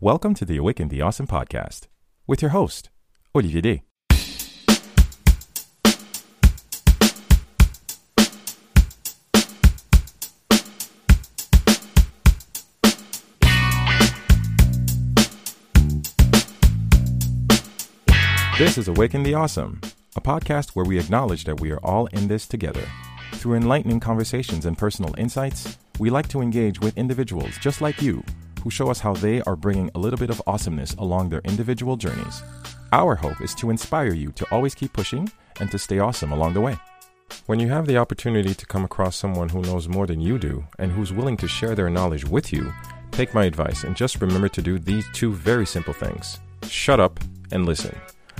Welcome to the Awaken the Awesome podcast with your host, Olivier D. This is Awaken the Awesome, a podcast where we acknowledge that we are all in this together. Through enlightening conversations and personal insights, we like to engage with individuals just like you who show us how they are bringing a little bit of awesomeness along their individual journeys. Our hope is to inspire you to always keep pushing and to stay awesome along the way. When you have the opportunity to come across someone who knows more than you do and who's willing to share their knowledge with you, take my advice and just remember to do these two very simple things shut up and listen.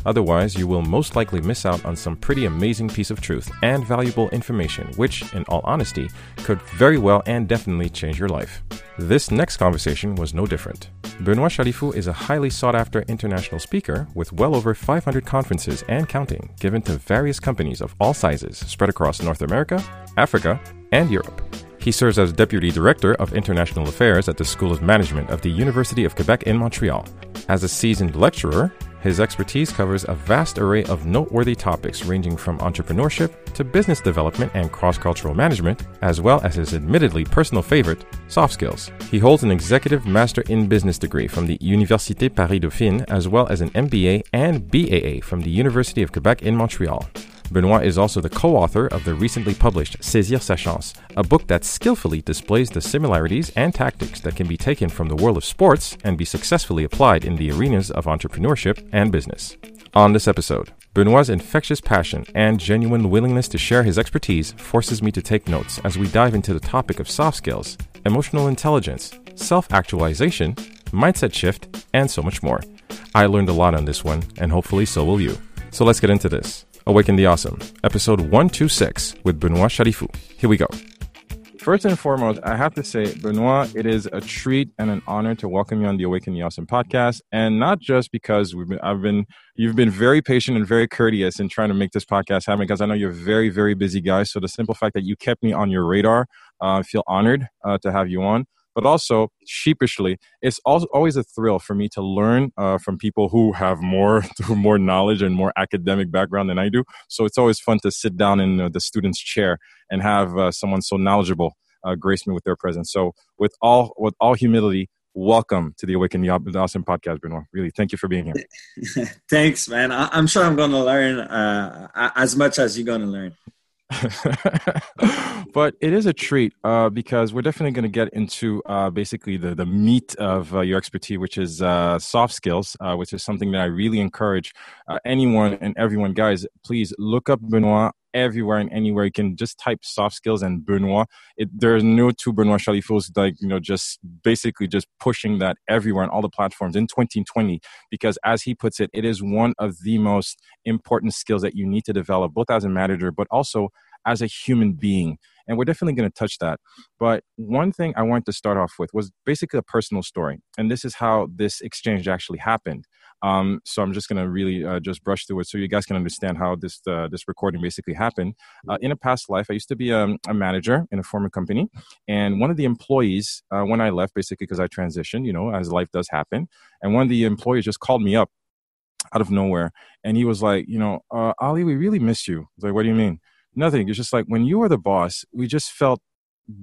Otherwise, you will most likely miss out on some pretty amazing piece of truth and valuable information, which, in all honesty, could very well and definitely change your life. This next conversation was no different. Benoit Chalifoux is a highly sought after international speaker with well over 500 conferences and counting given to various companies of all sizes spread across North America, Africa, and Europe. He serves as Deputy Director of International Affairs at the School of Management of the University of Quebec in Montreal. As a seasoned lecturer, his expertise covers a vast array of noteworthy topics ranging from entrepreneurship to business development and cross cultural management, as well as his admittedly personal favorite, soft skills. He holds an Executive Master in Business degree from the Université Paris Dauphine, as well as an MBA and BAA from the University of Quebec in Montreal. Benoit is also the co author of the recently published Saisir sa chance, a book that skillfully displays the similarities and tactics that can be taken from the world of sports and be successfully applied in the arenas of entrepreneurship and business. On this episode, Benoit's infectious passion and genuine willingness to share his expertise forces me to take notes as we dive into the topic of soft skills, emotional intelligence, self actualization, mindset shift, and so much more. I learned a lot on this one, and hopefully so will you. So let's get into this. Awaken the Awesome, episode 126 with Benoit Chalifoux. Here we go. First and foremost, I have to say, Benoit, it is a treat and an honor to welcome you on the Awaken the Awesome podcast. And not just because we've been, I've been, you've been very patient and very courteous in trying to make this podcast happen because I know you're very, very busy guy. So the simple fact that you kept me on your radar, uh, I feel honored uh, to have you on but also sheepishly, it's always a thrill for me to learn uh, from people who have more more knowledge and more academic background than I do. So it's always fun to sit down in uh, the student's chair and have uh, someone so knowledgeable uh, grace me with their presence. So with all with all humility, welcome to the Awaken the Awesome podcast, Benoit. Really, thank you for being here. Thanks, man. I- am sure I'm going to learn uh, as much as you're going to learn. but it is a treat uh, because we're definitely going to get into uh, basically the, the meat of uh, your expertise, which is uh, soft skills, uh, which is something that I really encourage uh, anyone and everyone. Guys, please look up Benoit everywhere and anywhere. You can just type soft skills and Benoit. It, there's no two Benoit Chalifous like, you know, just basically just pushing that everywhere on all the platforms in 2020, because as he puts it, it is one of the most important skills that you need to develop, both as a manager, but also as a human being. And we're definitely going to touch that. But one thing I wanted to start off with was basically a personal story. And this is how this exchange actually happened. Um, so I'm just going to really uh, just brush through it so you guys can understand how this uh, this recording basically happened. Uh, in a past life, I used to be a, um, a, manager in a former company, and one of the employees, uh, when I left, basically because I transitioned, you know, as life does happen, and one of the employees just called me up out of nowhere, and he was like, you know, uh, Ali, we really miss you. I was like, what do you mean? Nothing. It's just like when you were the boss, we just felt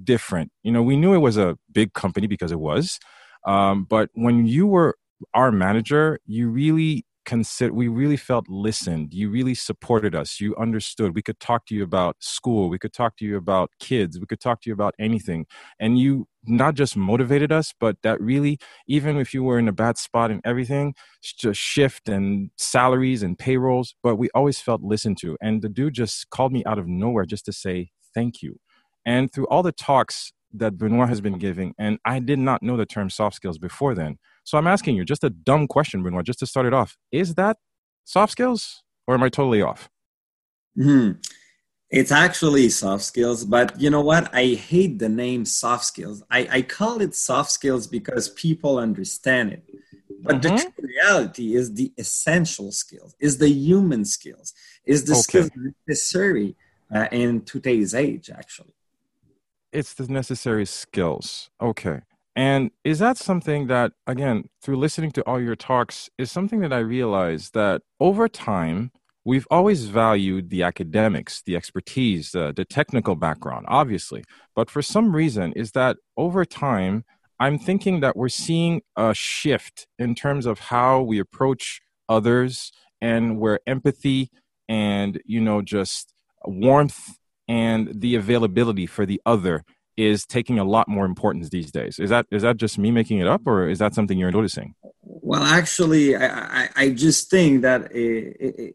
different. You know, we knew it was a big company because it was. Um, but when you were our manager, you really consider we really felt listened. You really supported us. You understood. We could talk to you about school. We could talk to you about kids. We could talk to you about anything. And you not just motivated us but that really even if you were in a bad spot and everything just shift and salaries and payrolls but we always felt listened to. And the dude just called me out of nowhere just to say thank you. And through all the talks that benoit has been giving and i did not know the term soft skills before then so I'm asking you just a dumb question, Benoit, just to start it off. Is that soft skills or am I totally off? Hmm. It's actually soft skills, but you know what? I hate the name soft skills. I, I call it soft skills because people understand it. But mm-hmm. the reality is the essential skills, is the human skills, is the okay. skills necessary uh, in today's age, actually. It's the necessary skills. Okay. And is that something that, again, through listening to all your talks, is something that I realized that over time, we've always valued the academics, the expertise, uh, the technical background, obviously. But for some reason, is that over time, I'm thinking that we're seeing a shift in terms of how we approach others and where empathy and, you know, just warmth and the availability for the other is taking a lot more importance these days. Is that is that just me making it up, or is that something you're noticing? Well, actually, I, I, I just think that it, it,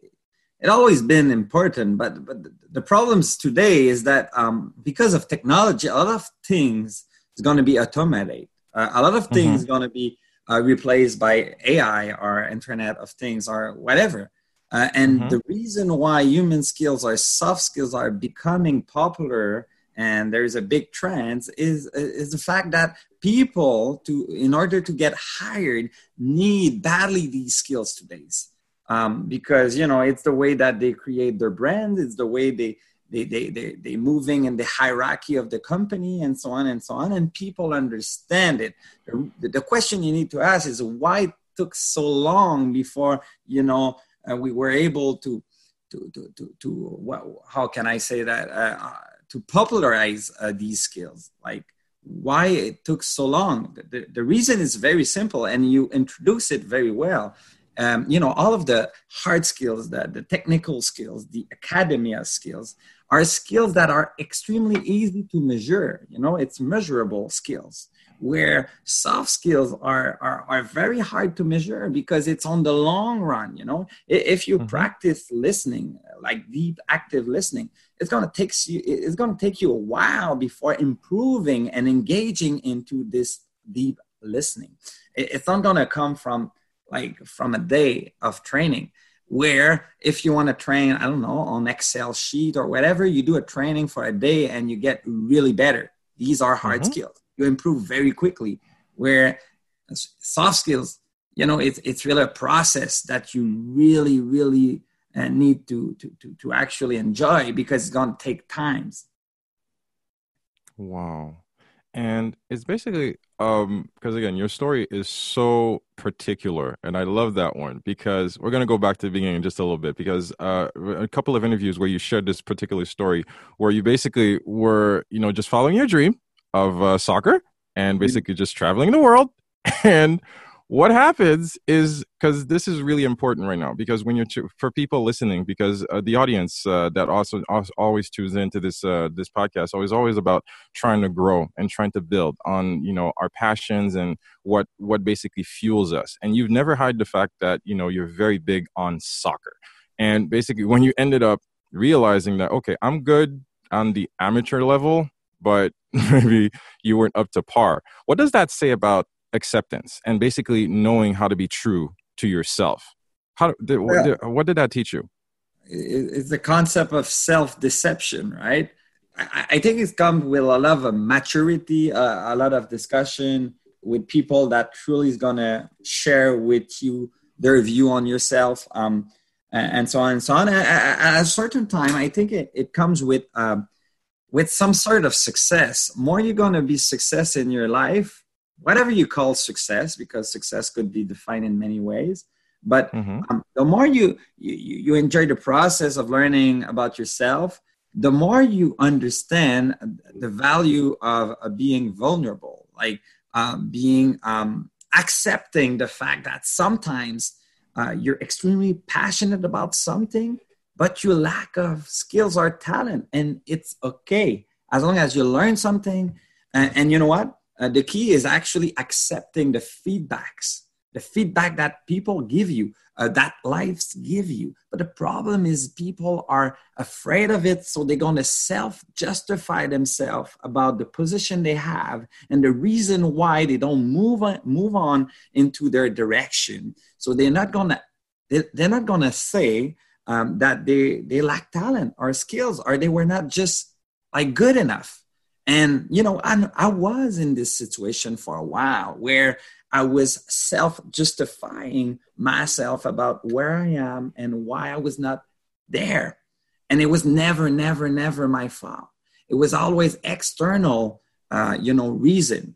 it always been important but but the problems today is that um, because of technology a lot of things is going to be automated uh, a lot of things mm-hmm. going to be uh, replaced by ai or internet of things or whatever uh, and mm-hmm. the reason why human skills or soft skills are becoming popular and there's a big trend is is the fact that people to in order to get hired need badly these skills today um, because you know it's the way that they create their brand it's the way they they, they, they, they moving in the hierarchy of the company and so on and so on and people understand it the, the question you need to ask is why it took so long before you know uh, we were able to to to to, to what, how can i say that uh, to popularize uh, these skills? Like why it took so long? The, the reason is very simple and you introduce it very well. Um, you know all of the hard skills the, the technical skills the academia skills are skills that are extremely easy to measure you know? It's measurable skills where soft skills are, are, are very hard to measure because it's on the long run you know if you mm-hmm. practice listening like deep active listening it's going to take you it's going to take you a while before improving and engaging into this deep listening it's not going to come from like from a day of training where if you want to train i don't know on excel sheet or whatever you do a training for a day and you get really better these are hard mm-hmm. skills you improve very quickly. Where soft skills you know it's, it's really a process that you really really uh, need to, to to to actually enjoy because it's to take times. Wow. And it's basically um because again your story is so particular and i love that one because we're going to go back to the beginning just a little bit because uh a couple of interviews where you shared this particular story where you basically were you know just following your dream of uh, soccer and mm-hmm. basically just traveling the world. And what happens is because this is really important right now because when you're for people listening because uh, the audience uh, that also, also, always tunes into this uh, this podcast always always about trying to grow and trying to build on you know our passions and what what basically fuels us. And you've never hide the fact that you know you're very big on soccer. And basically when you ended up realizing that okay i'm good on the amateur level but maybe you weren't up to par what does that say about acceptance and basically knowing how to be true to yourself. How did, yeah. what did that teach you? It's the concept of self deception, right? I, think it's come with a lot of maturity, uh, a lot of discussion with people that truly is gonna share with you their view on yourself, um, and so on and so on. At, a certain time, I think it, it comes with um, with some sort of success. More you're gonna be success in your life, whatever you call success, because success could be defined in many ways. But mm-hmm. um, the more you, you you enjoy the process of learning about yourself, the more you understand the value of, of being vulnerable, like um, being um, accepting the fact that sometimes uh, you're extremely passionate about something, but you lack of skills or talent, and it's okay as long as you learn something. and, and you know what? uh, the key is actually accepting the feedbacks the feedback that people give you uh, that lives give you but the problem is people are afraid of it so they're going to self justify themselves about the position they have and the reason why they don't move on move on into their direction so they're not going to they're not going to say um, that they they lack talent or skills or they were not just like good enough and, you know, I, I was in this situation for a while where I was self justifying myself about where I am and why I was not there. And it was never, never, never my fault. It was always external, uh, you know, reason.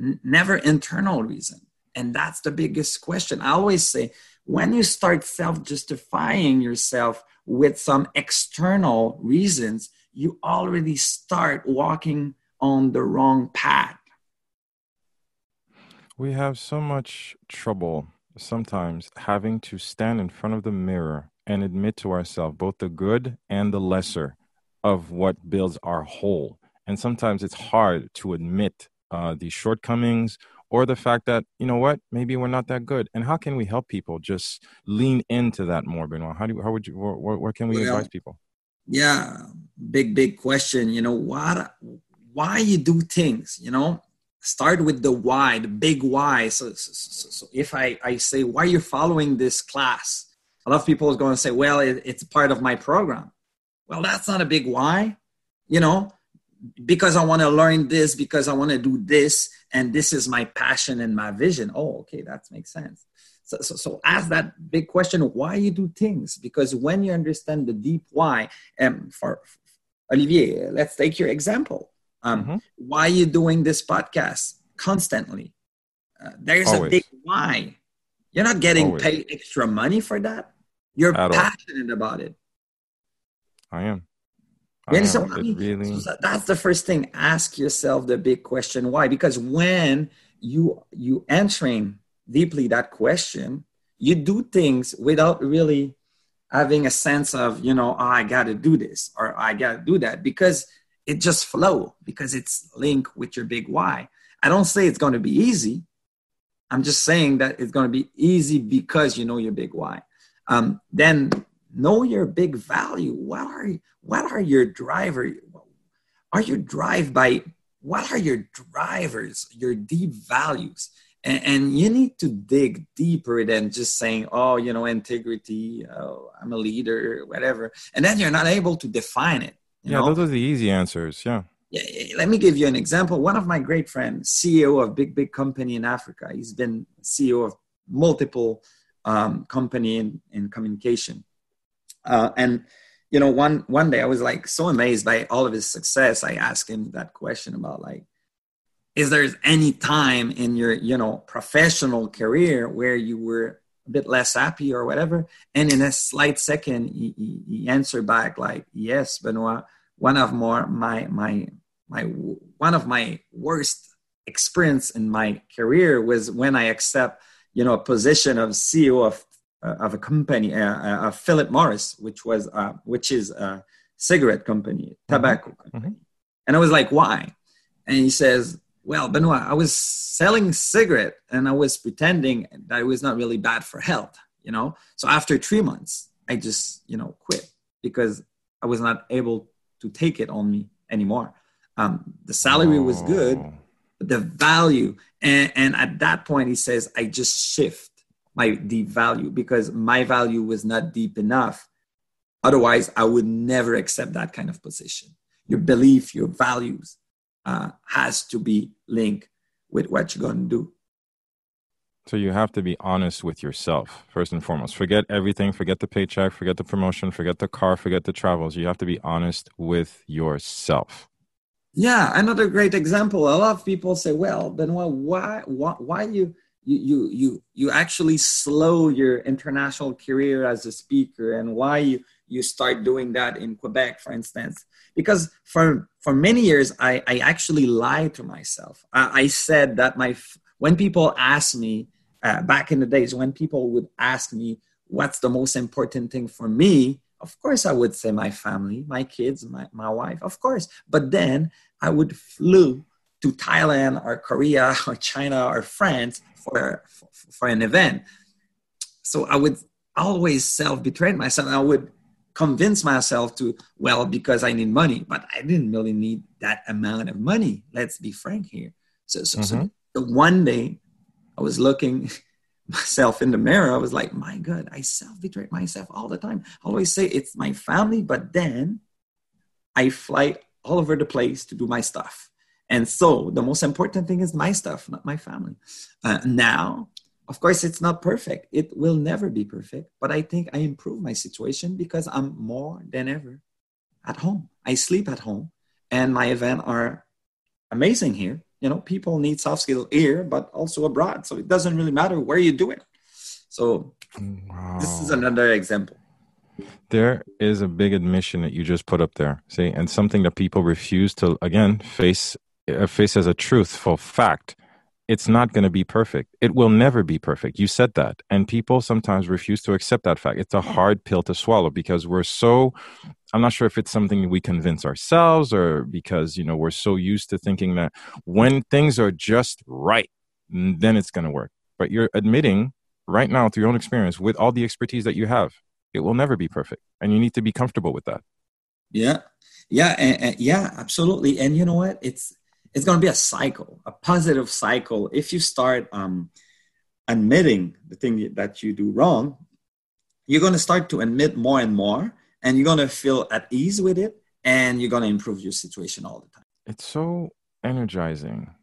n- never internal reason. And that's the biggest question. I always say when you start self justifying yourself with some external reasons, you already start walking on the wrong path. We have so much trouble sometimes having to stand in front of the mirror and admit to ourselves both the good and the lesser of what builds our whole. And sometimes it's hard to admit uh, the shortcomings or the fact that, you know what, maybe we're not that good. And how can we help people just lean into that more, Benoit? How, do, how would you, what, where can we well, advise people? Yeah, big, big question. You know, what, why you do things, you know? Start with the why, the big why. So, so, so, so if I, I say, why you're following this class? A lot of people is going to say, well, it, it's part of my program. Well, that's not a big why. You know, because I want to learn this, because I want to do this, and this is my passion and my vision. Oh, okay, that makes sense. So, so, so ask that big question why you do things because when you understand the deep why and um, for, for olivier let's take your example um, mm-hmm. why you doing this podcast constantly uh, there's Always. a big why you're not getting Always. paid extra money for that you're At passionate all. about it i am when somebody, really... so that's the first thing. Ask yourself the big question why? Because when you you answering deeply that question, you do things without really having a sense of you know oh, I got to do this or I got to do that because it just flow because it's linked with your big why. I don't say it's going to be easy. I'm just saying that it's going to be easy because you know your big why. Um, then know your big value what are what are your driver are you drive by what are your drivers your deep values and, and, you need to dig deeper than just saying oh you know integrity oh, i'm a leader whatever and then you're not able to define it yeah know? those are the easy answers yeah yeah, let me give you an example. One of my great friends, CEO of big, big company in Africa, he's been CEO of multiple um, company in, in communication. Uh, and you know, one one day I was like so amazed by all of his success. I asked him that question about like, is there any time in your you know professional career where you were a bit less happy or whatever? And in a slight second, he, he, he answered back like, yes, Benoit. One of more my my my one of my worst experience in my career was when I accept you know a position of CEO of of a company, uh, uh, of Philip Morris, which was which is a cigarette company, mm-hmm. tobacco mm-hmm. company. And I was like, why? And he says, well, Benoit, I was selling cigarette and I was pretending that it was not really bad for health, you know. So after three months, I just, you know, quit because I was not able to take it on me anymore. Um, the salary oh. was good, oh. but the value, and, and at that point, he says, I just shift my deep value because my value was not deep enough. Otherwise, I would never accept that kind of position. Your belief, your values uh, has to be linked with what you're going to do. So you have to be honest with yourself first and foremost. Forget everything. Forget the paycheck. Forget the promotion. Forget the car. Forget the travels. You have to be honest with yourself. Yeah, another great example. A lot of people say, "Well, Benoit, why, why, why you you you you you actually slow your international career as a speaker and why you you start doing that in Quebec for instance. Because for for many years I I actually lied to myself. I, I said that my when people ask me uh, back in the days when people would ask me what's the most important thing for me? Of course I would say my family my kids my, my wife of course. But then I would flew to Thailand or Korea or China or France for, for, for an event. So I would always self betray myself. I would convince myself to, well, because I need money, but I didn't really need that amount of money. Let's be frank here. So, so, mm-hmm. so one day I was looking myself in the mirror. I was like, my God, I self betray myself all the time. I always say it's my family, but then I fly all over the place to do my stuff. And so the most important thing is my stuff, not my family. Uh, now, of course, it's not perfect. It will never be perfect, but I think I improve my situation because I'm more than ever at home. I sleep at home, and my events are amazing here. you know people need soft skills here but also abroad so it doesn't really matter where you do it so wow. this is another example there is a big admission that you just put up there see and something that people refuse to again face uh, face as a truthful fact it's not going to be perfect. It will never be perfect. You said that. And people sometimes refuse to accept that fact. It's a hard pill to swallow because we're so I'm not sure if it's something we convince ourselves or because, you know, we're so used to thinking that when things are just right, then it's going to work. But you're admitting right now through your own experience with all the expertise that you have, it will never be perfect. And you need to be comfortable with that. Yeah. Yeah. And, and yeah, absolutely. And you know what? It's, it's going to be a cycle, a positive cycle. If you start um, admitting the thing that you do wrong, you're going to start to admit more and more, and you're going to feel at ease with it, and you're going to improve your situation all the time. It's so energizing.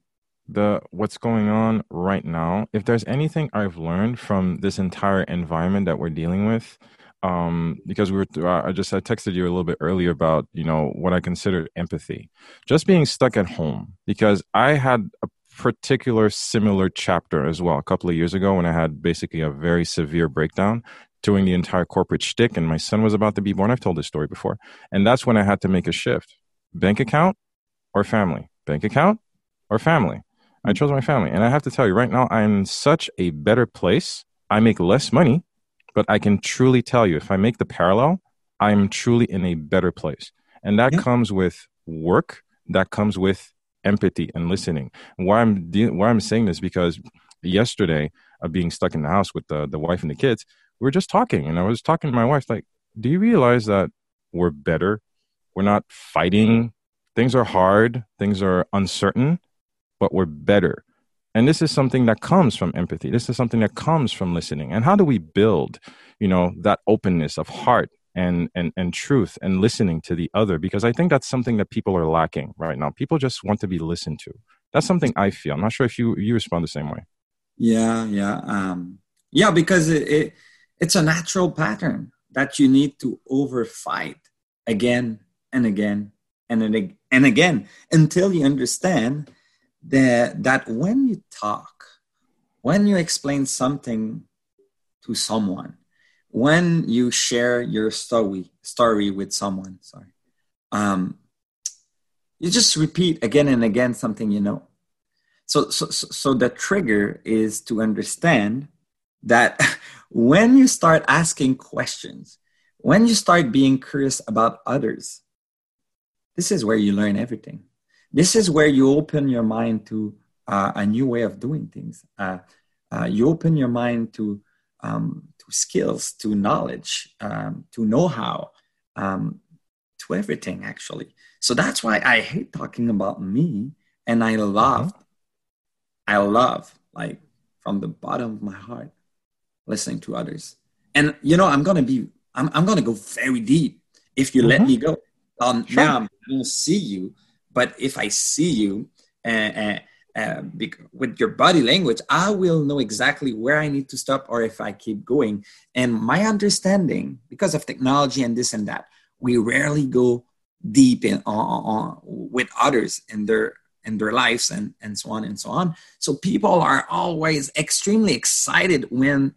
The what's going on right now. If there's anything I've learned from this entire environment that we're dealing with, um, because we were I just I texted you a little bit earlier about you know what I considered empathy, just being stuck at home because I had a particular similar chapter as well a couple of years ago when I had basically a very severe breakdown doing the entire corporate shtick and my son was about to be born. I've told this story before, and that's when I had to make a shift: bank account or family, bank account or family. I chose my family, and I have to tell you right now, I'm in such a better place. I make less money but I can truly tell you if I make the parallel, I'm truly in a better place. And that yeah. comes with work, that comes with empathy and listening. Why I'm de- why I'm saying this because yesterday, uh, being stuck in the house with the the wife and the kids, we were just talking, and I was talking to my wife like, "Do you realize that we're better? We're not fighting. Things are hard. Things are uncertain, but we're better. And this is something that comes from empathy. This is something that comes from listening. And how do we build, you know, that openness of heart and and and truth and listening to the other? Because I think that's something that people are lacking right now. People just want to be listened to. That's something I feel. I'm not sure if you you respond the same way. Yeah, yeah, um, yeah. Because it, it it's a natural pattern that you need to overfight again and again and and again until you understand that that when you talk, when you explain something to someone, when you share your story story with someone, sorry, um, you just repeat again and again something you know. So, so, so the trigger is to understand that when you start asking questions, when you start being curious about others, this is where you learn everything this is where you open your mind to uh, a new way of doing things. Uh, uh, you open your mind to um, to skills, to knowledge, um, to know-how, um, to everything actually. So that's why I hate talking about me, and I love, mm-hmm. I love like from the bottom of my heart, listening to others. And you know, I'm gonna be, I'm, I'm gonna go very deep if you mm-hmm. let me go. Um, sure. Now I'm gonna see you but if I see you uh, uh, with your body language, I will know exactly where I need to stop or if I keep going. And my understanding, because of technology and this and that, we rarely go deep in on, on, with others in their in their lives and and so on and so on. So people are always extremely excited when,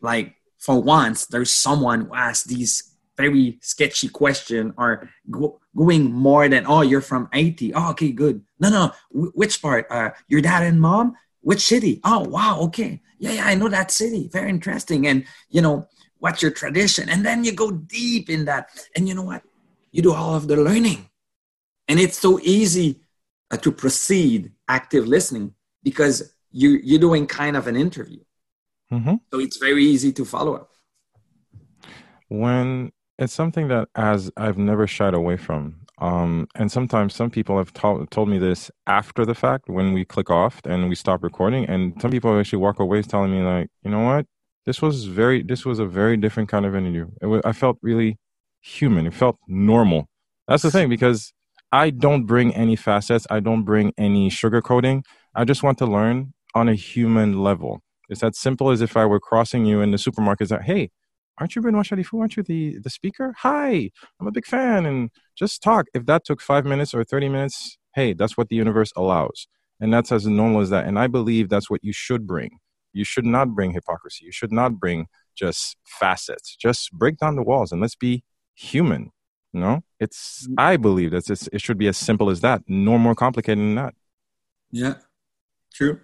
like, for once, there's someone who has these very sketchy question or go, going more than oh you're from Haiti. Oh okay good. No no w- which part? Uh, your dad and mom? Which city? Oh wow okay. Yeah yeah I know that city. Very interesting. And you know what's your tradition? And then you go deep in that. And you know what? You do all of the learning. And it's so easy uh, to proceed active listening because you you're doing kind of an interview. Mm-hmm. so it's very easy to follow up. When it's something that as I've never shied away from. Um, and sometimes some people have to- told me this after the fact when we click off and we stop recording. And some people actually walk away telling me like, you know what, this was very, this was a very different kind of interview. Was, I felt really human. It felt normal. That's the thing because I don't bring any facets. I don't bring any sugarcoating. I just want to learn on a human level. It's as simple as if I were crossing you in the supermarket. That hey, aren't you Benoit Chalifoux? Aren't you the, the speaker? Hi, I'm a big fan. And just talk. If that took five minutes or 30 minutes, hey, that's what the universe allows. and that's as normal as that and i believe that's what you should bring you should not bring hypocrisy you should not bring just facets just break down the walls and let's be human you know it's mm. i believe that it should be as simple as that no more complicated than that yeah true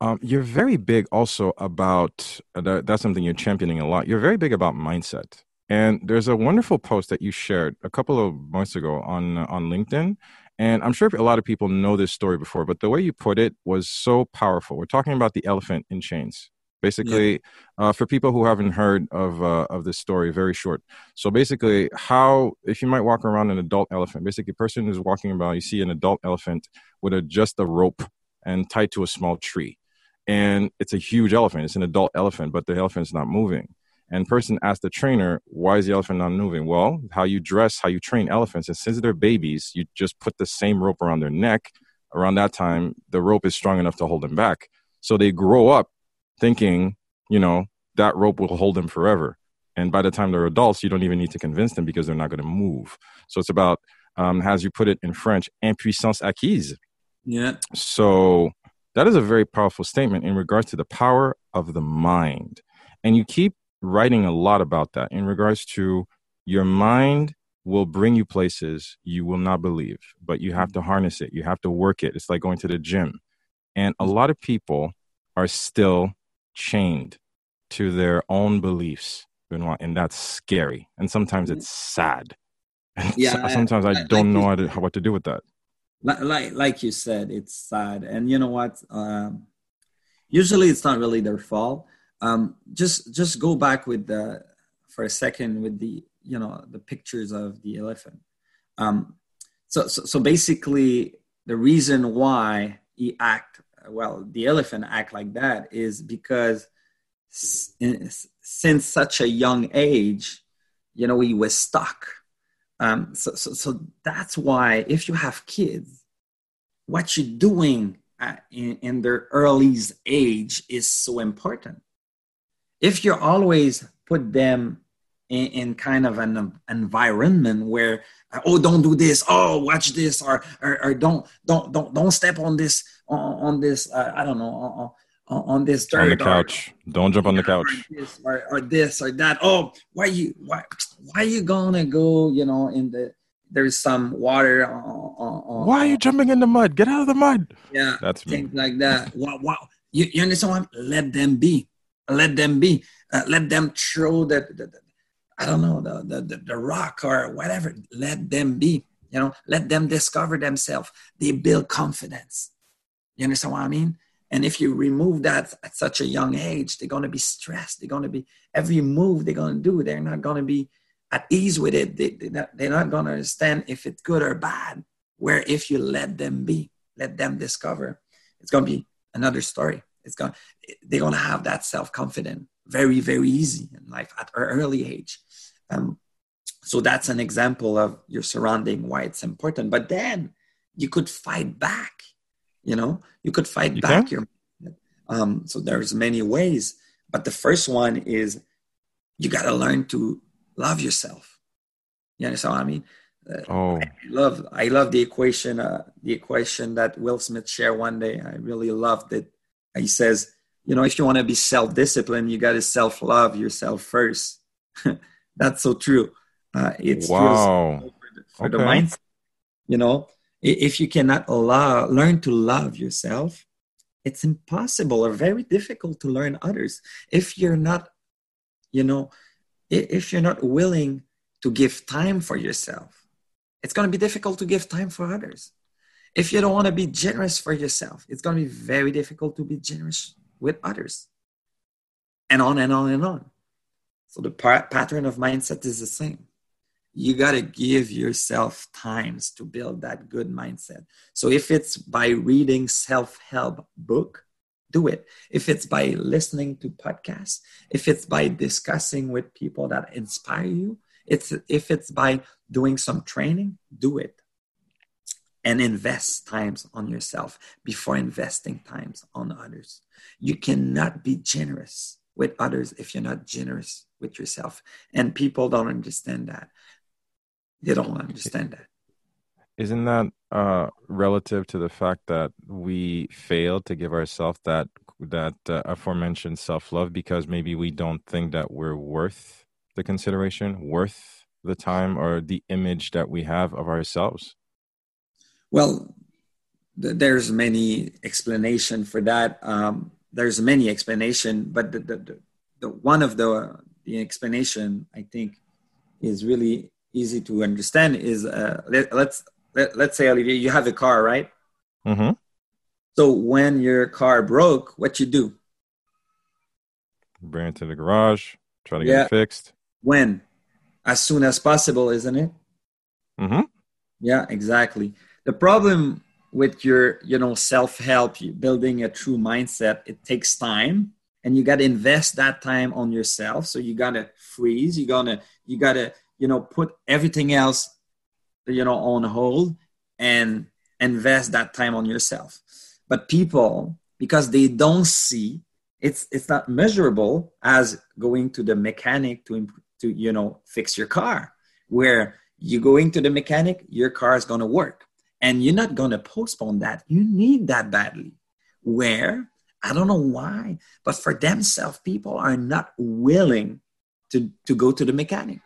um, you're very big also about uh, that, that's something you're championing a lot. You're very big about mindset, and there's a wonderful post that you shared a couple of months ago on on LinkedIn. And I'm sure a lot of people know this story before, but the way you put it was so powerful. We're talking about the elephant in chains. Basically, yeah. uh, for people who haven't heard of uh, of this story, very short. So basically, how if you might walk around an adult elephant, basically, a person who's walking around, you see an adult elephant with a, just a rope and tied to a small tree and it's a huge elephant. It's an adult elephant, but the elephant's not moving. And person asked the trainer, "Why is the elephant not moving?" Well, how you dress, how you train elephants, and since they're babies, you just put the same rope around their neck. Around that time, the rope is strong enough to hold them back. So they grow up thinking, you know, that rope will hold them forever. And by the time they're adults, you don't even need to convince them because they're not going to move. So it's about, um, as you put it in French, impuissance acquise. Yeah. So that is a very powerful statement in regards to the power of the mind. And you keep writing a lot about that in regards to your mind will bring you places you will not believe, but you have to harness it. You have to work it. It's like going to the gym. And a lot of people are still chained to their own beliefs, Benoit, and that's scary. And sometimes it's mm. sad. Yeah, sometimes I, I don't like know how what to do with that like like you said it's sad. And you know what? Um, usually it's not really their fault. Um, just just go back with the for a second with the you know the pictures of the elephant. Um, so, so so basically the reason why he act well the elephant act like that is because since such a young age you know he was stuck um, so, so, so that's why if you have kids, what you're doing in, in their early age is so important. If you always put them in, in, kind of an environment where oh don't do this oh watch this or or, or don't don't don't don't step on this on, on this uh, I don't know on, on this dirt on the couch. Or, don't jump on the couch. Or this, or, or this or that. Oh, why you why why you gonna go? You know, in the there's some water. On, on, why are you jumping in the mud? Get out of the mud. Yeah, that's things me. like that. Wow, wow. You, you understand what? Let them be. Let them be. Uh, let them throw the, the, the I don't know the, the, the the rock or whatever. Let them be. You know, let them discover themselves. They build confidence. You understand what I mean? And if you remove that at such a young age, they're going to be stressed. They're going to be, every move they're going to do, they're not going to be at ease with it. They, they're not going to understand if it's good or bad. Where if you let them be, let them discover, it's going to be another story. It's going, they're going to have that self confidence very, very easy in life at an early age. Um, so that's an example of your surrounding, why it's important. But then you could fight back you know you could fight you back can? your um, so there's many ways but the first one is you got to learn to love yourself. You understand what i mean? Uh, oh. I love i love the equation uh, the equation that will smith shared one day. I really loved it. He says you know if you want to be self-disciplined you got to self-love yourself first. That's so true. Uh, it's wow. for, the, for okay. the mindset you know if you cannot allow, learn to love yourself, it's impossible or very difficult to learn others. If you're not, you know, if you're not willing to give time for yourself, it's going to be difficult to give time for others. If you don't want to be generous for yourself, it's going to be very difficult to be generous with others. And on and on and on. So the pattern of mindset is the same you got to give yourself times to build that good mindset. So if it's by reading self-help book do it. If it's by listening to podcasts if it's by discussing with people that inspire you it's if it's by doing some training do it. And invest times on yourself before investing times on others. You cannot be generous with others if you're not generous with yourself. And people don't understand that they don't understand that. isn't that uh, relative to the fact that we fail to give ourselves that that uh, aforementioned self love because maybe we don't think that we're worth the consideration, worth the time, or the image that we have of ourselves? Well, th- there's many explanation for that. Um, there's many explanation, but the, the, the, the one of the the explanation I think is really easy to understand is uh, let, let's let, let's say Olivier, you have a car, right? Mm-hmm. So when your car broke, what you do? Bring it to the garage, try to get it fixed. When? As soon as possible, isn't it? Mm-hmm. Yeah, exactly. The problem with your, you know, self-help, building a true mindset, it takes time and you got to invest that time on yourself. So you got to freeze, you got to, you got to, you know, put everything else, you know, on hold and invest that time on yourself. But people, because they don't see, it's it's not measurable as going to the mechanic to to you know fix your car. Where you going to the mechanic, your car is going to work, and you're not going to postpone that. You need that badly. Where I don't know why, but for themselves, people are not willing to to go to the mechanic.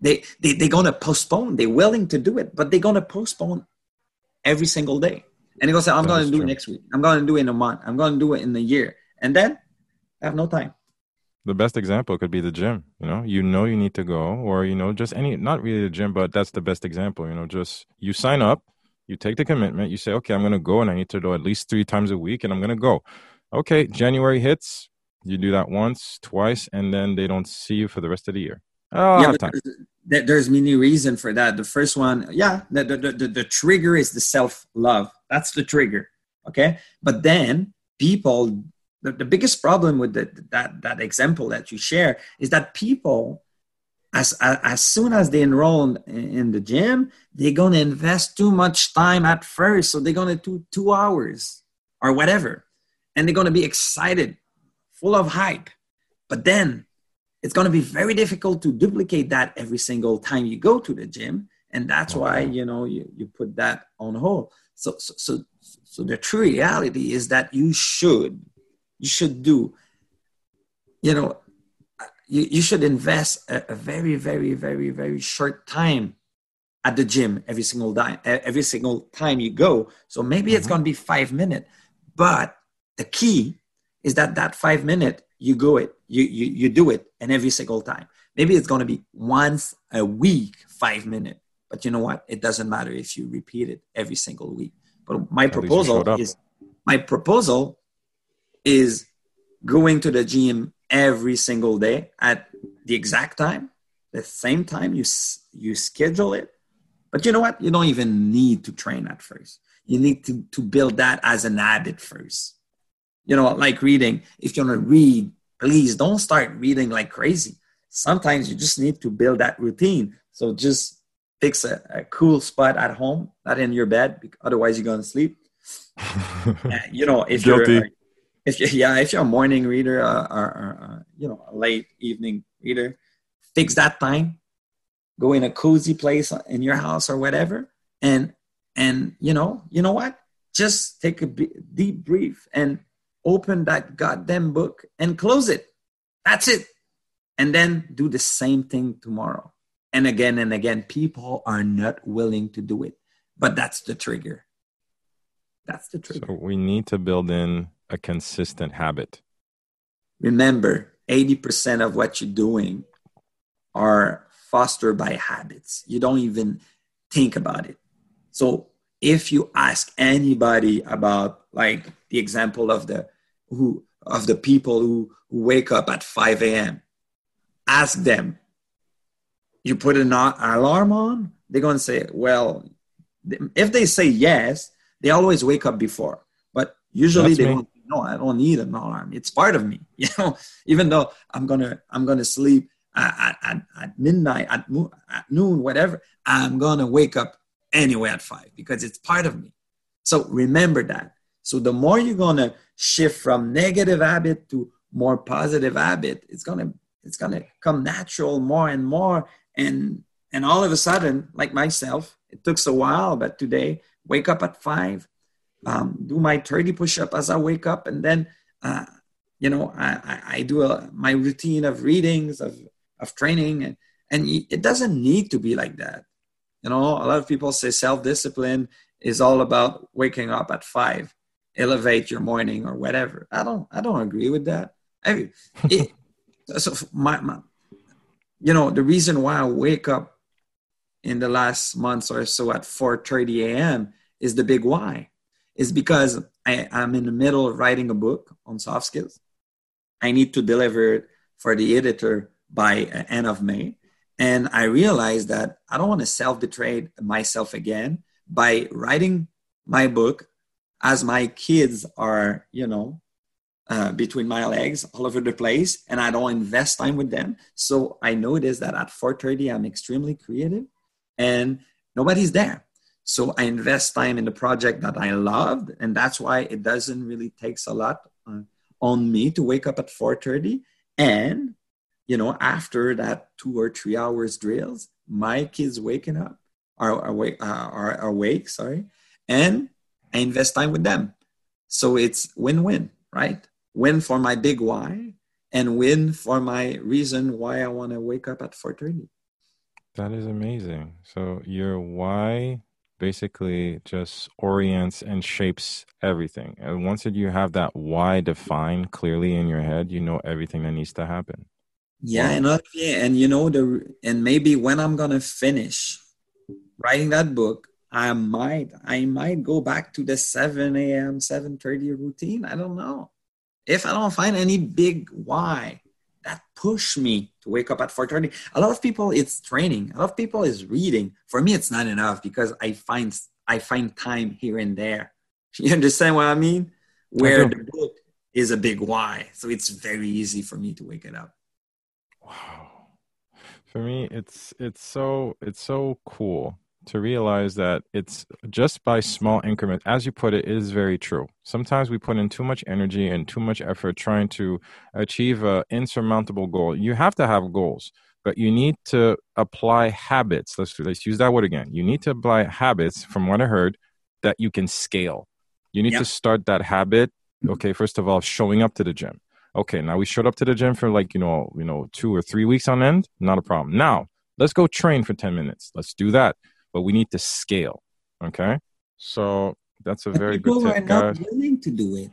They they they're going to postpone. They're willing to do it, but they're going to postpone every single day. And he goes, I'm going to do true. it next week. I'm going to do it in a month. I'm going to do it in a year. And then I have no time. The best example could be the gym. You know, you know you need to go, or you know, just any not really the gym, but that's the best example. You know, just you sign up, you take the commitment, you say, okay, I'm going to go, and I need to do at least three times a week, and I'm going to go. Okay, January hits, you do that once, twice, and then they don't see you for the rest of the year. Oh, yeah, there's, there's many reasons for that. The first one, yeah, the, the, the, the trigger is the self love. That's the trigger. Okay. But then people, the, the biggest problem with the, that, that example that you share is that people, as, as, as soon as they enroll in, in the gym, they're going to invest too much time at first. So they're going to do two hours or whatever. And they're going to be excited, full of hype. But then it's going to be very difficult to duplicate that every single time you go to the gym and that's why you know you, you put that on hold. So, so so so the true reality is that you should you should do you know you, you should invest a, a very very very very short time at the gym every single time every single time you go. So maybe mm-hmm. it's going to be five minutes but the key is that that five minute you go it you, you you do it and every single time. Maybe it's going to be once a week five minutes but you know what? It doesn't matter if you repeat it every single week. But my At proposal is my proposal is going to the gym every single day at the exact time the same time you you schedule it. But you know what? You don't even need to train at first. You need to, to build that as an habit first. You know, like reading. If you want to read, please don't start reading like crazy. Sometimes you just need to build that routine. So just fix a, a cool spot at home, not in your bed, otherwise you're going to sleep. uh, you know, if Guilty. you're, if you, yeah, if you're a morning reader uh, or, or uh, you know, a late evening reader, fix that time. Go in a cozy place in your house or whatever, and and you know, you know what? Just take a deep breath and open that goddamn book and close it. That's it. And then do the same thing tomorrow. And again and again, people are not willing to do it. But that's the trigger. That's the trigger. So we need to build in a consistent habit. Remember, 80% of what you're doing are fostered by habits. You don't even think about it. So if you ask anybody about like the example of the who of the people who, who wake up at 5 a.m. Ask them, you put an alarm on? They're going to say, well, if they say yes, they always wake up before. But usually That's they don't, no, I don't need an alarm. It's part of me. You know, even though I'm to, I'm to sleep at, at, at midnight, at, at noon, whatever, I'm to wake up anyway at five because it's part of me. So remember that. So the more you're to shift from negative habit to more positive habit, it's to it's to come natural more and more and and all of a sudden like myself It took a while, but today, wake up at five, um, do my 30 push up as I wake up, and then, uh, you know, I, I do a, my routine of readings, of, of training, and, and it doesn't need to be like that. You know, a lot of people say self discipline is all about waking up at five, elevate your morning or whatever. I don't, I don't agree with that. I, it, so my, my, you know, the reason why I wake up in the last months or so at 4:30 a.m. is the big why. Is because I, I'm in the middle of writing a book on soft skills. I need to deliver it for the editor by uh, end of May. And I realized that I don't want to self betray myself again by writing my book as my kids are, you know, uh, between my legs all over the place and i don't invest time with them. So i notice that at 4.30 i'm extremely creative and nobody's there. So i invest time in the project that i loved and that's why it doesn't really takes a lot uh, on me to wake up at 4.30 and you know after that two or three hours drills my kids waking up are, are, are, are awake sorry and i invest time with them so it's win-win right win for my big why and win for my reason why I want to wake up at 4:30. That is amazing. So your why basically just orients and shapes everything. And once you have that why defined clearly in your head, you know everything that needs to happen. Yeah, and yeah, and you know the and maybe when I'm gonna finish writing that book, I might I might go back to the 7 a.m. 7:30 routine. I don't know. If I don't find any big why that push me to wake up at 4.30 a lot of people it's training. A lot of people is reading. For me it's not enough because i find i find time here and there. You understand what i mean? Where the book is a big why. So it's very easy for me to wake it up. Wow. For me it's it's so it's so cool to realize that it's just by small increments as you put it, it is very true. Sometimes we put in too much energy and too much effort trying to achieve an insurmountable goal. You have to have goals but you need to apply habits. Let's, let's use that word again. You need to apply habits from what i heard that you can scale. You need yep. to start that habit mm-hmm. okay first of all showing up to the gym. Okay now we showed up to the gym for like you know you know two or three weeks on end? Not a problem. Now let's go train for 10 minutes. Let's do that but we need to scale. Okay, so that's a very people good tip. People are not guys. willing to do it.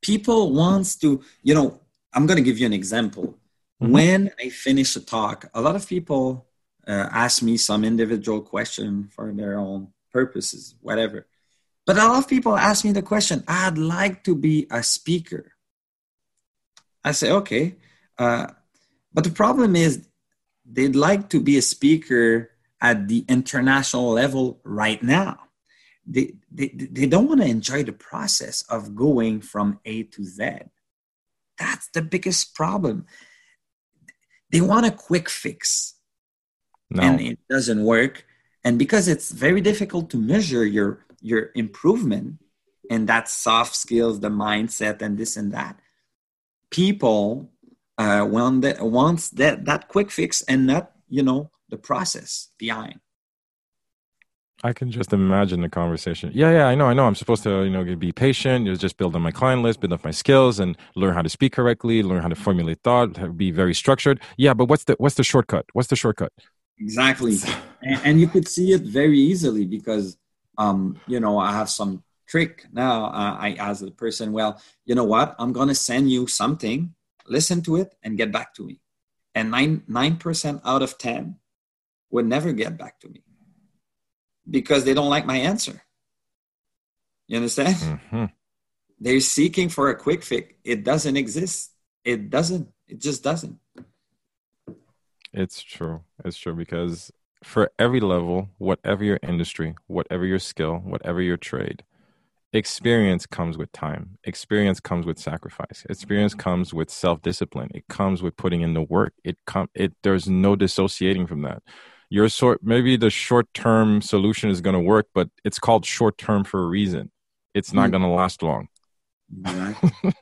People wants to, you know. I'm going to give you an example. Mm-hmm. When I finish a talk, a lot of people uh, ask me some individual question for their own purposes, whatever. But a lot of people ask me the question, I'd like to be a speaker. I say, okay. Uh, but the problem is, they'd like to be a speaker at the international level right now. They, they, they don't want to enjoy the process of going from A to Z. That's the biggest problem. They want a quick fix, no. and it doesn't work. And because it's very difficult to measure your your improvement, and that soft skills, the mindset, and this and that, people uh, want that wants that that quick fix and not you know the process behind. I can just imagine the conversation. Yeah, yeah, I know, I know. I'm supposed to, you know, be patient. You just build on my client list, build up my skills, and learn how to speak correctly, learn how to formulate thought, be very structured. Yeah, but what's the what's the shortcut? What's the shortcut? Exactly, and, and, you could see it very easily because, um, you know, I have some trick now. Uh, I ask the person, well, you know what? I'm gonna send you something. Listen to it and get back to me. And nine nine percent out of ten would never get back to me because they don't like my answer. You understand? Mm-hmm. They're seeking for a quick fix. It doesn't exist. It doesn't. It just doesn't. It's true. It's true because for every level, whatever your industry, whatever your skill, whatever your trade, experience comes with time. Experience comes with sacrifice. Experience comes with self-discipline. It comes with putting in the work. It come it there's no dissociating from that your sort maybe the short term solution is going to work but it's called short term for a reason. It's not mm. going to last long.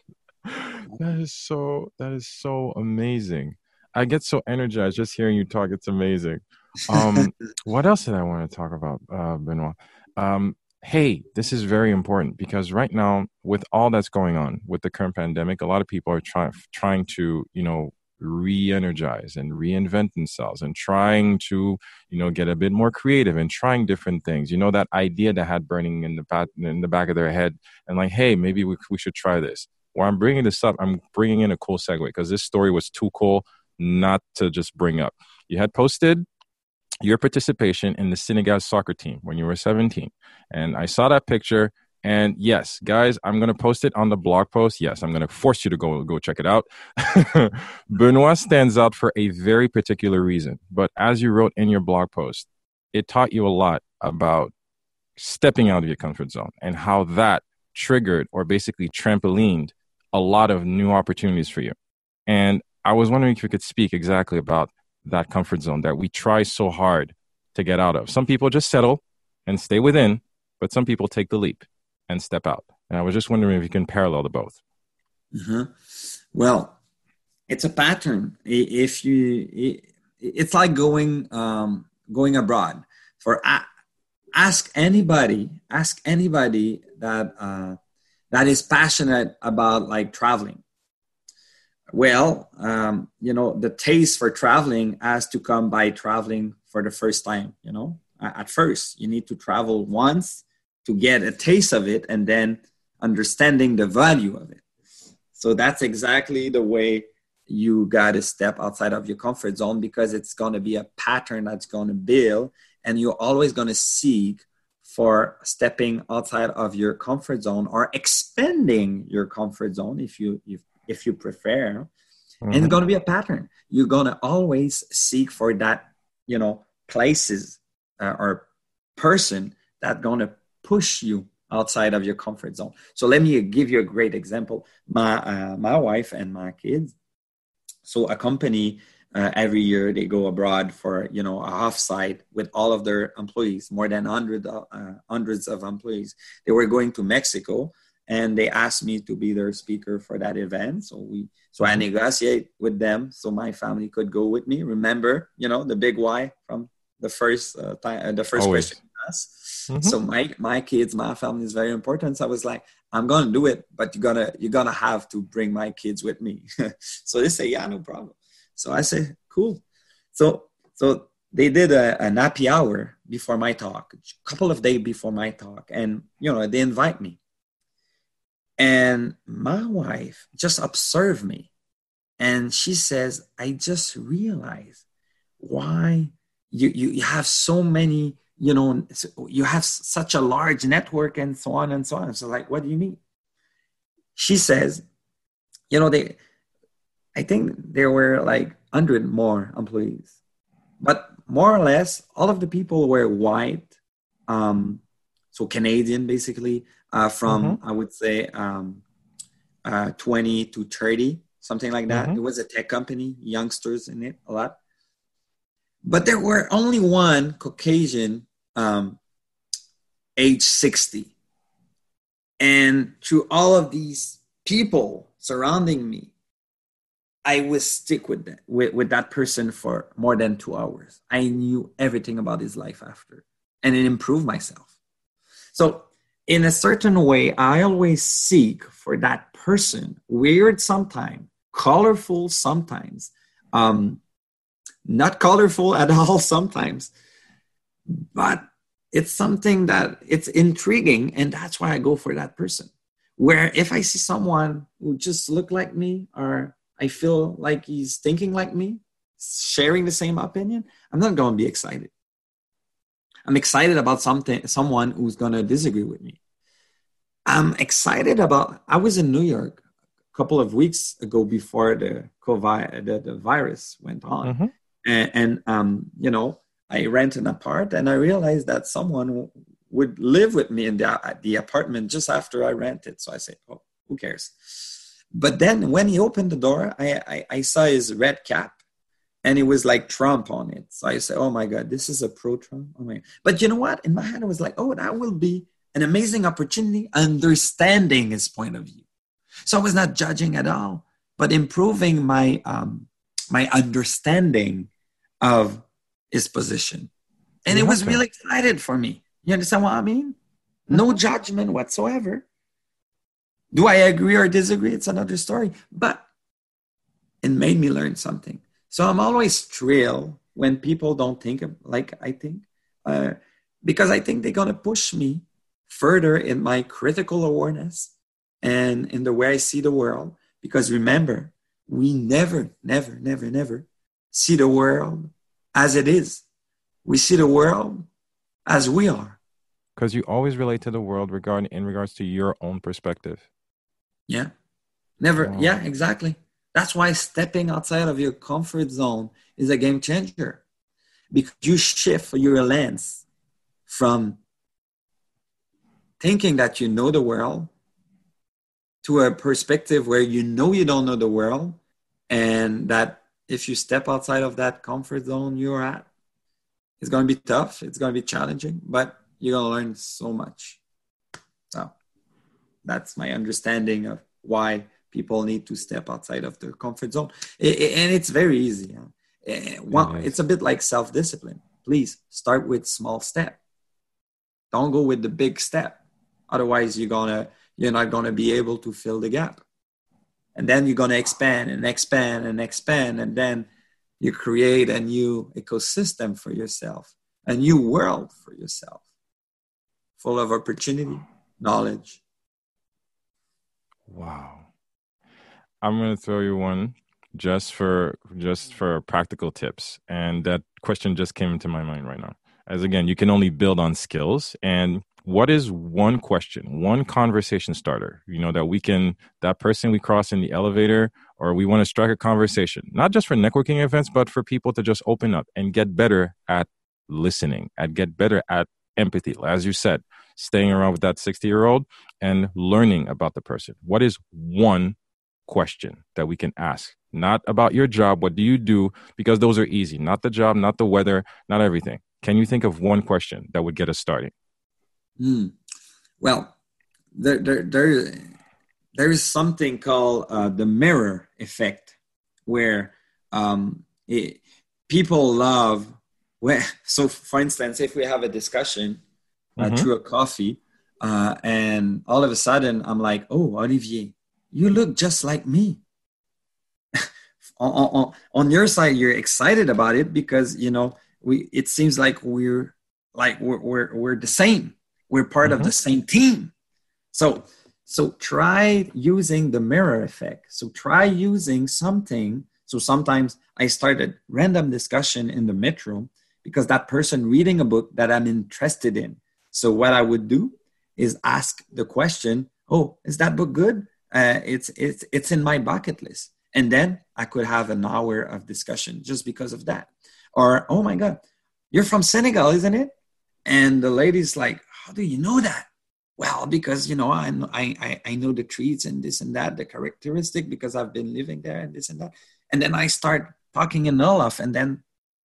That is so that is so amazing. I get so energized just hearing you talk. It's amazing. Um, what else did I want to talk about, uh, Benoit? Um, hey, this is very important because right now, with all that's going on with the current pandemic, a lot of people are trying trying to, you know, re-energize and reinvent themselves and trying to you know get a bit more creative and trying different things. You know that idea that had burning in the back in the back of their head and like hey maybe we, we should try this. Why i'm bringing this up i'm bringing in a cool segue because this story was too cool not to just bring up. You had posted your participation in the Senegal soccer team when you were 17 and i saw that picture and yes, guys, I'm going to post it on the blog post. Yes, I'm going to force you to go go check it out. Benoit stands out for a very particular reason. But as you wrote in your blog post, it taught you a lot about stepping out of your comfort zone and how that triggered or basically trampolined a lot of new opportunities for you. And I was wondering if you could speak exactly about that comfort zone that we try so hard to get out of. Some people just settle and stay within, but some people take the leap and step out. And I was just wondering if you can parallel the both. Mm-hmm. Well, it's a pattern. If you, it's like going um, going abroad. For ask anybody, ask anybody that uh, that is passionate about like traveling. Well, um, you know, the taste for traveling has to come by traveling for the first time. You know, at first you need to travel once to get a taste of it and then understanding the value of it. So that's exactly the way you got to step outside of your comfort zone because it's going to be a pattern that's going to build and you're always going to seek for stepping outside of your comfort zone or expanding your comfort zone if you if, if you prefer mm-hmm. and it's going to be a pattern you're going to always seek for that you know places uh, or person that going to push you outside of your comfort zone. So let me give you a great example. My uh, my wife and my kids. So a company uh, every year they go abroad for you know a offsite with all of their employees, more than hundred uh, hundreds of employees. They were going to Mexico and they asked me to be their speaker for that event. So we so I negotiate with them so my family could go with me. Remember, you know the big why from the first uh, time, uh, the first Always. question Mm-hmm. So my my kids, my family is very important. So I was like, I'm gonna do it, but you're gonna you're gonna have to bring my kids with me. so they say, yeah, no problem. So I say, cool. So so they did a, an happy hour before my talk, a couple of days before my talk, and you know they invite me. And my wife just observed me, and she says, I just realized why you you have so many you know you have such a large network and so on and so on so like what do you mean she says you know they i think there were like 100 more employees but more or less all of the people were white um, so canadian basically uh, from mm-hmm. i would say um, uh, 20 to 30 something like that mm-hmm. it was a tech company youngsters in it a lot but there were only one caucasian um, age 60. And through all of these people surrounding me, I would stick with that, with, with that person for more than two hours. I knew everything about his life after, and it improved myself. So, in a certain way, I always seek for that person, weird sometimes, colorful sometimes, um, not colorful at all sometimes, but it's something that it's intriguing and that's why i go for that person. Where if i see someone who just look like me or i feel like he's thinking like me sharing the same opinion i'm not going to be excited. I'm excited about something someone who's going to disagree with me. I'm excited about i was in new york a couple of weeks ago before the covid the, the virus went on. Mm-hmm. and, and um, you know I rent an apartment and I realized that someone would live with me in the, the apartment just after I rented. So I said, oh, who cares? But then when he opened the door, I, I, I saw his red cap and it was like Trump on it. So I said, oh my God, this is a pro Trump. Oh But you know what? In my head, I was like, oh, that will be an amazing opportunity understanding his point of view. So I was not judging at all, but improving my, um, my understanding of his position. And it was really excited for me. You understand what I mean? No mm-hmm. judgment whatsoever. Do I agree or disagree? It's another story. But it made me learn something. So I'm always thrilled when people don't think like I think, uh, because I think they're going to push me further in my critical awareness and in the way I see the world. Because remember, we never, never, never, never see the world as it is. We see the world as we are. Because you always relate to the world regarding in regards to your own perspective. Yeah. Never. Wow. Yeah, exactly. That's why stepping outside of your comfort zone is a game changer because you shift your lens from thinking that you know the world to a perspective where you know you don't know the world and that if you step outside of that comfort zone you're at it's going to be tough it's going to be challenging but you're going to learn so much. So that's my understanding of why people need to step outside of their comfort zone. It, it, and it's very easy One, it's a bit like self-discipline. Please start with small step. Don't go with the big step. Otherwise you're gonna you're not gonna be able to fill the gap and then you're gonna expand and expand and expand and then you create a new ecosystem for yourself a new world for yourself full of opportunity knowledge wow I'm going to throw you one just for just for practical tips, and that question just came into my mind right now. As again, you can only build on skills, and what is one question, one conversation starter? You know that we can that person we cross in the elevator, or we want to strike a conversation, not just for networking events, but for people to just open up and get better at listening, and get better at empathy. As you said, staying around with that 60 year old and learning about the person. What is one question that we can ask not about your job what do you do because those are easy not the job not the weather not everything can you think of one question that would get us started mm. well there, there, there, there is something called uh, the mirror effect where um, it, people love well, so for instance if we have a discussion uh, mm-hmm. through a coffee uh, and all of a sudden i'm like oh olivier you look just like me. on, on, on your side, you're excited about it because you know we. It seems like we're like we're we're, we're the same. We're part mm-hmm. of the same team. So so try using the mirror effect. So try using something. So sometimes I started random discussion in the metro because that person reading a book that I'm interested in. So what I would do is ask the question, "Oh, is that book good?" uh, it's it's it's in my bucket list and then i could have an hour of discussion just because of that or oh my god you're from senegal isn't it and the lady's like how do you know that? Well because you know I, I i know the trees and this and that the characteristic because i've been living there and this and that. And then i start talking in Wolof and then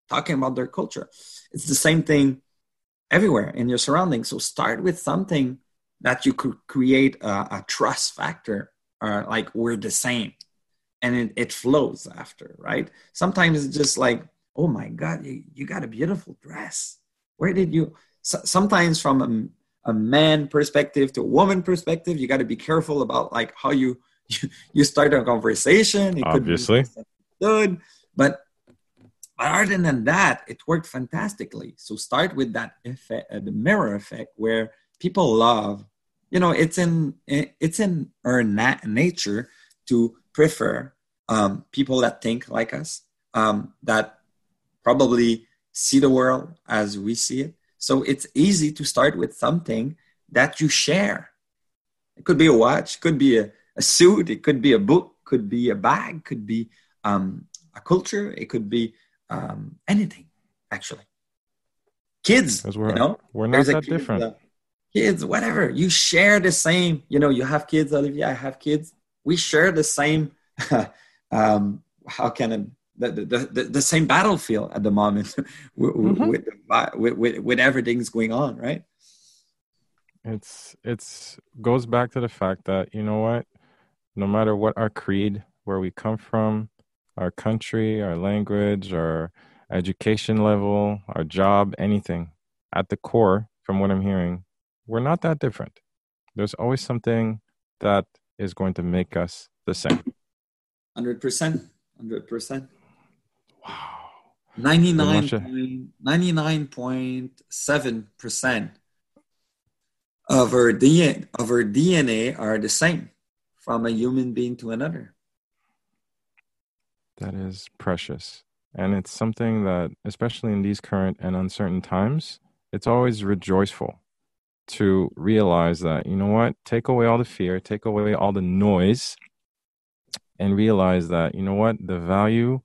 talking about their culture. It's the same thing everywhere in your surroundings. So start with something that you could create a, a trust factor are like we're the same. And it, it flows after right? Sometimes it's just like oh my god you, you got a beautiful dress. Where did you so, sometimes from a, a man perspective to a woman perspective you got to be careful about like how you you, you start a conversation. It obviously. good but but other than that it worked fantastically. So start with that effect uh, the mirror effect where people love you know it's in it's in our nat- nature to prefer um, people that think like us um, that probably see the world as we see it so it's easy to start with something that you share it could be a watch could be a, a suit it could be a book could be a bag could be um, a culture it could be um, anything actually kids we're, you know we're not that different kids, whatever. You share the same, you know, you have kids, Olivier, I have kids. We share the same, um, how can it, the, the, the, the, same battlefield at the moment with, mm-hmm. with, with, with, with everything's going on, right? It's, it's goes back to the fact that, you know what, no matter what our creed, where we come from, our country, our language, our, education level, our job, anything. At the core, from what I'm hearing, we're not that different. There's always something that is going to make us the same. 100%. 100%. Wow. 99.7% of our DNA of our DNA are the same from a human being to another. That is precious. And it's something that, especially in these current and uncertain times, it's always rejoiceful to realize that, you know what, take away all the fear, take away all the noise, and realize that, you know what, the value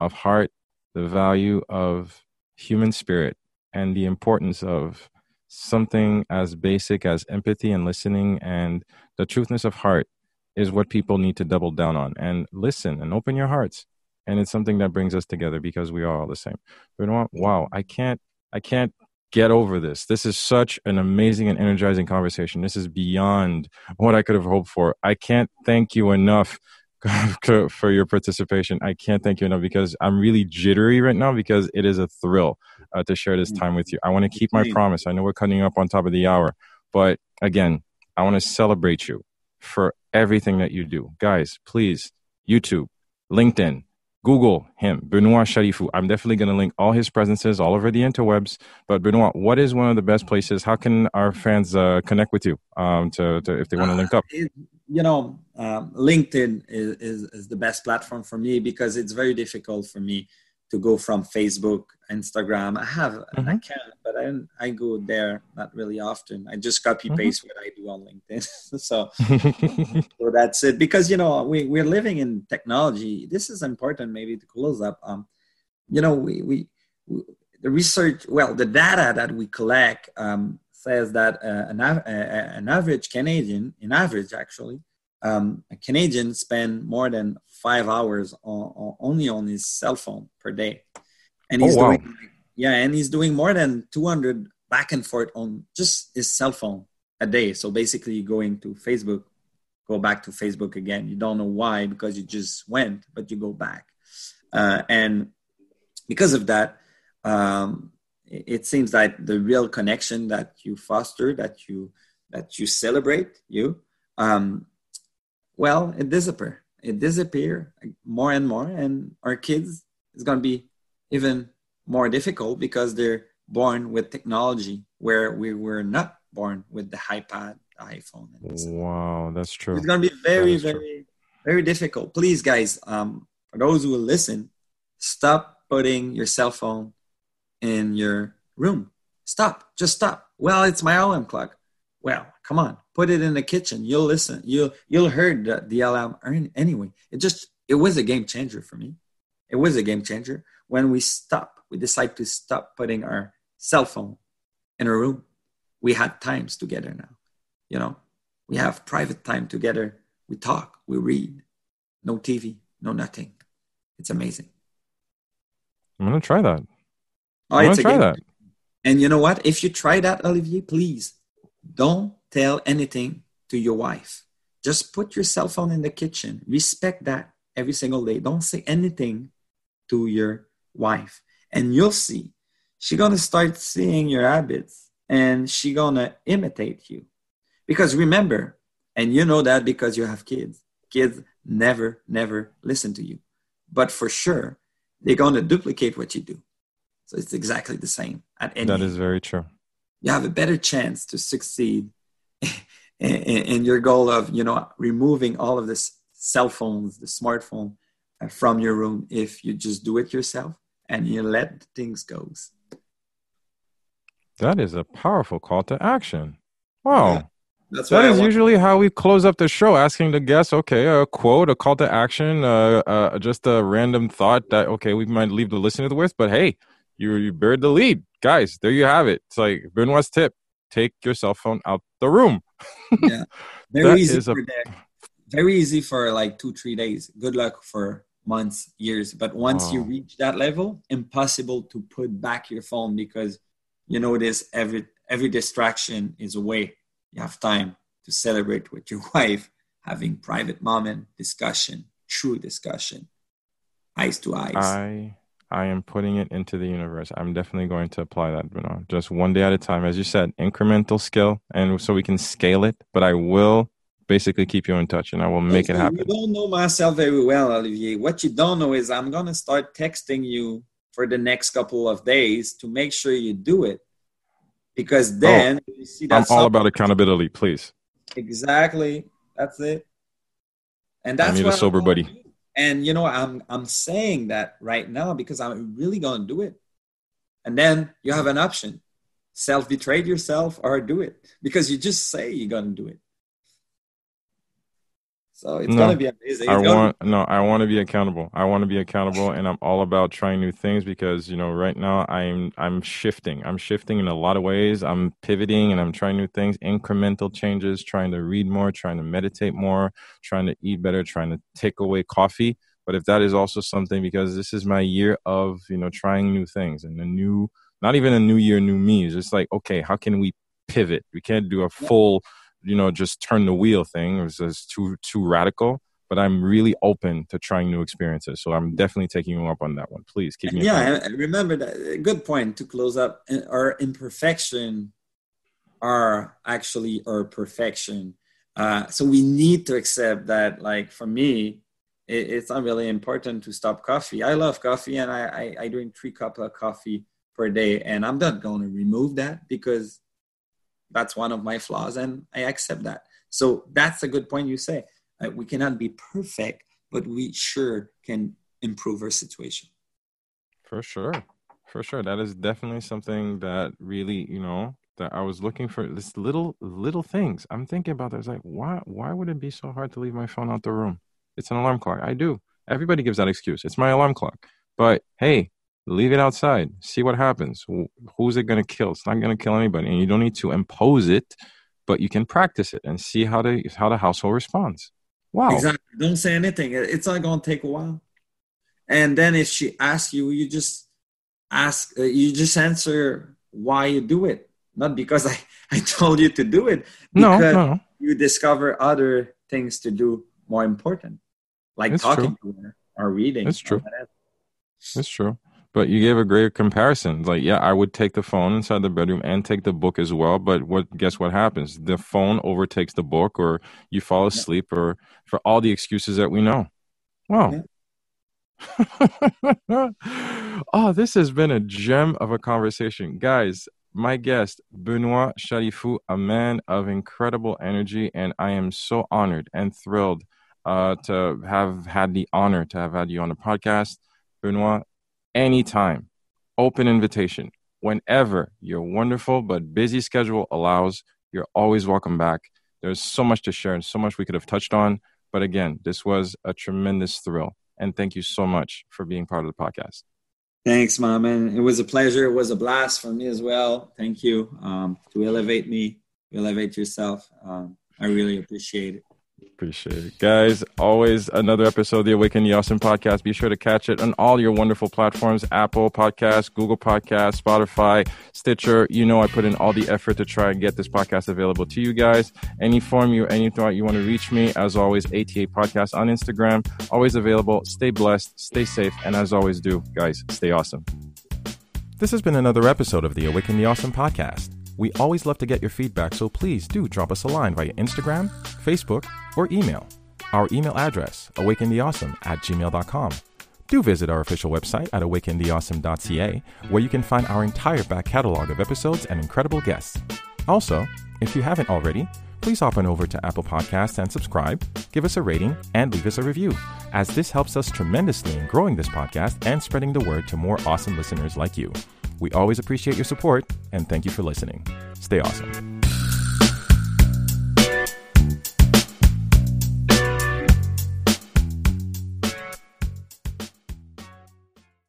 of heart, the value of human spirit, and the importance of something as basic as empathy and listening and the truthness of heart is what people need to double down on. And listen and open your hearts. And it's something that brings us together because we are all the same. What wow i can't i can't get over this. This is such an amazing and energizing conversation. This is beyond what i could have hoped for. I can't thank you enough for your participation. I can't thank you enough because i'm really jittery right now because it is a thrill uh, to share this time with you. I want to keep my promise. I know we're cutting up on top of the hour but again i want to celebrate you for everything that you do. Guys, please, YouTube, LinkedIn, Google him, Benoit Chalifoux. I'm definitely going to link all his presences all over the interwebs. But Benoit, what is one of the best places? How can our fans uh, connect with you um, to, to, if they want to link up? Uh, it, you know, um, LinkedIn is, is, is the best platform for me because it's very difficult for me to go from Facebook, Instagram. I have mm-hmm. an account, but I I go there not really often. I just copy mm-hmm. paste mm-hmm. what I do on LinkedIn. so, so that's it. Because you know we we're living in technology. This is important. Maybe to close up. Um, you know we we, we the research. Well, the data that we collect um, says that uh, an, uh, an average Canadian, in average actually, um, a Canadian spend more than five hours on, on, only on his cell phone per day, and he's oh, wow. doing yeah, and he's doing more than 200 back and forth on just his cell phone a day. So basically, going to Facebook, go back to Facebook again. You don't know why because you just went, but you go back, uh, and because of that. Um, it seems that the real connection that you foster that you that you celebrate you um, well, it disappear. It disappear more and more, and our kids is going to be even more difficult because they're born with technology where we were not born with the iPad, the iPhone. wow, that's true. It's going to be very, very, true. very difficult. Please, guys, um, for those who will listen, stop putting your cell phone in your room. Stop. Just stop. Well, it's my alarm clock. Well, come on put it in the kitchen. You'll listen. You'll you'll hear the, the alarm anyway. It just it was a game changer for me. It was a game changer when we stop we decide to stop putting our cell phone in a room. We had times together now you know. We have private time together. We talk we read. No tv no nothing. It's amazing. I'm gonna try that. Oh, i'm gonna try that. and you know what? If you try that olivier please don't tell anything to your wife. Just put your cell phone in the kitchen. Respect that every single day. Don't say anything to your wife. And you'll see. She's gonna start seeing your habits and she gonna imitate you. Because remember, and you know that because you have kids, kids never, never listen to you. But for sure, they're gonna duplicate what you do. So it's exactly the same at any. That is very true. You have a better chance to succeed in, your goal of you know removing all of this cell phones, the smartphone uh, from your room if you just do it yourself and you let things go. That is a powerful call to action. Wow. Yeah. That's that is usually how we close up the show, asking the guests, okay, a quote, a call to action, uh, uh, just a random thought that, okay, we might leave the listener with, but hey, you, you buried the lead. Guys, there you have it. It's like Benoit's tip take your cell phone out the room. yeah, very easy for a... Very easy for like two, three days. Good luck for months, years. But once oh. you reach that level, impossible to put back your phone because you know notice every every distraction is away. You have time to celebrate with your wife, having private moment discussion, true discussion, eyes to eyes. I I am putting it into the universe. I'm definitely going to apply that, Benoit. Just one day at a time, as you said, incremental skill, and so we can scale it. But I will basically keep you in touch, and I will make it happen. You don't know myself very well, Olivier. What you don't know is I'm gonna start texting you for the next couple of days to make sure you do it, because oh, then oh, you see that. I'm all about accountability, please. Exactly. That's it. And that's I need a sober buddy. And you know, I'm I'm saying that right now because I'm really gonna do it. And then you have an option. Self betray yourself or do it. Because you just say you're gonna do it. So it's no, gonna be amazing. It's I want be- no, I want to be accountable. I want to be accountable, and I'm all about trying new things because you know right now I'm I'm shifting. I'm shifting in a lot of ways. I'm pivoting and I'm trying new things, incremental changes. Trying to read more, trying to meditate more, trying to eat better, trying to take away coffee. But if that is also something, because this is my year of you know trying new things and a new, not even a new year, new me. It's just like okay, how can we pivot? We can't do a full. Yeah you know just turn the wheel thing. It was just too too radical. But I'm really open to trying new experiences. So I'm definitely taking you up on that one. Please keep me. Yeah, I remember that. Good point to close up. Our imperfection are actually our perfection. Uh, so we need to accept that. Like for me, it, it's not really important to stop coffee. I love coffee, and I, I I drink three cups of coffee per day, and I'm not going to remove that because that's one of my flaws and i accept that. So that's a good point you say. Uh, we cannot be perfect but we sure can improve our situation. For sure. For sure. That is definitely something that really you know that i was looking for this little little things. I'm thinking about that. It's like why why would it be so hard to leave my phone out the room? It's an alarm clock. I do. Everybody gives that excuse. It's my alarm clock. But hey leave it outside see what happens. Who's it going to kill? It's not going to kill anybody and you don't need to impose it but you can practice it and see how the how the household responds. Wow. Exactly. Don't say anything. It's not going to take a while. And then if she asks you you just ask uh, you just answer why you do it not because i i told you to do it no, no. you discover other things to do more important like it's talking true. to her or reading it's true. it's true but you gave a great comparison. Like, yeah, I would take the phone inside the bedroom and take the book as well. But what? Guess what happens? The phone overtakes the book, or you fall asleep, yeah. or for all the excuses that we know. Wow. Yeah. oh, this has been a gem of a conversation, guys. My guest, Benoit Chalifoux, a man of incredible energy, and I am so honored and thrilled uh, to have had the honor to have had you on the podcast. Benoit, anytime. Open invitation. Whenever your wonderful but busy schedule allows, you're always welcome back. There's so much to share and so much we could have touched on. But again, this was a tremendous thrill. And thank you so much for being part of the podcast. Thanks, mom. And it was a pleasure. It was a blast for me as well. Thank you um, to elevate me, elevate yourself. Um, I really appreciate it. Appreciate it. Guys, always another episode of the Awaken the Awesome podcast. Be sure to catch it on all your wonderful platforms Apple Podcasts, Google Podcasts, Spotify, Stitcher. You know, I put in all the effort to try and get this podcast available to you guys. Any form you, any thought you want to reach me, as always, ATA Podcast on Instagram. Always available. Stay blessed, stay safe, and as always, do, guys, stay awesome. This has been another episode of the Awaken the Awesome podcast. We always love to get your feedback, so please do drop us a line via Instagram, Facebook, or email. Our email address, awakentheawesome at gmail.com. Do visit our official website at awakentheawesome.ca, where you can find our entire back catalog of episodes and incredible guests. Also, if you haven't already, please hop on over to Apple Podcasts and subscribe, give us a rating, and leave us a review, as this helps us tremendously in growing this podcast and spreading the word to more awesome listeners like you. We always appreciate your support, and thank you for listening. Stay awesome.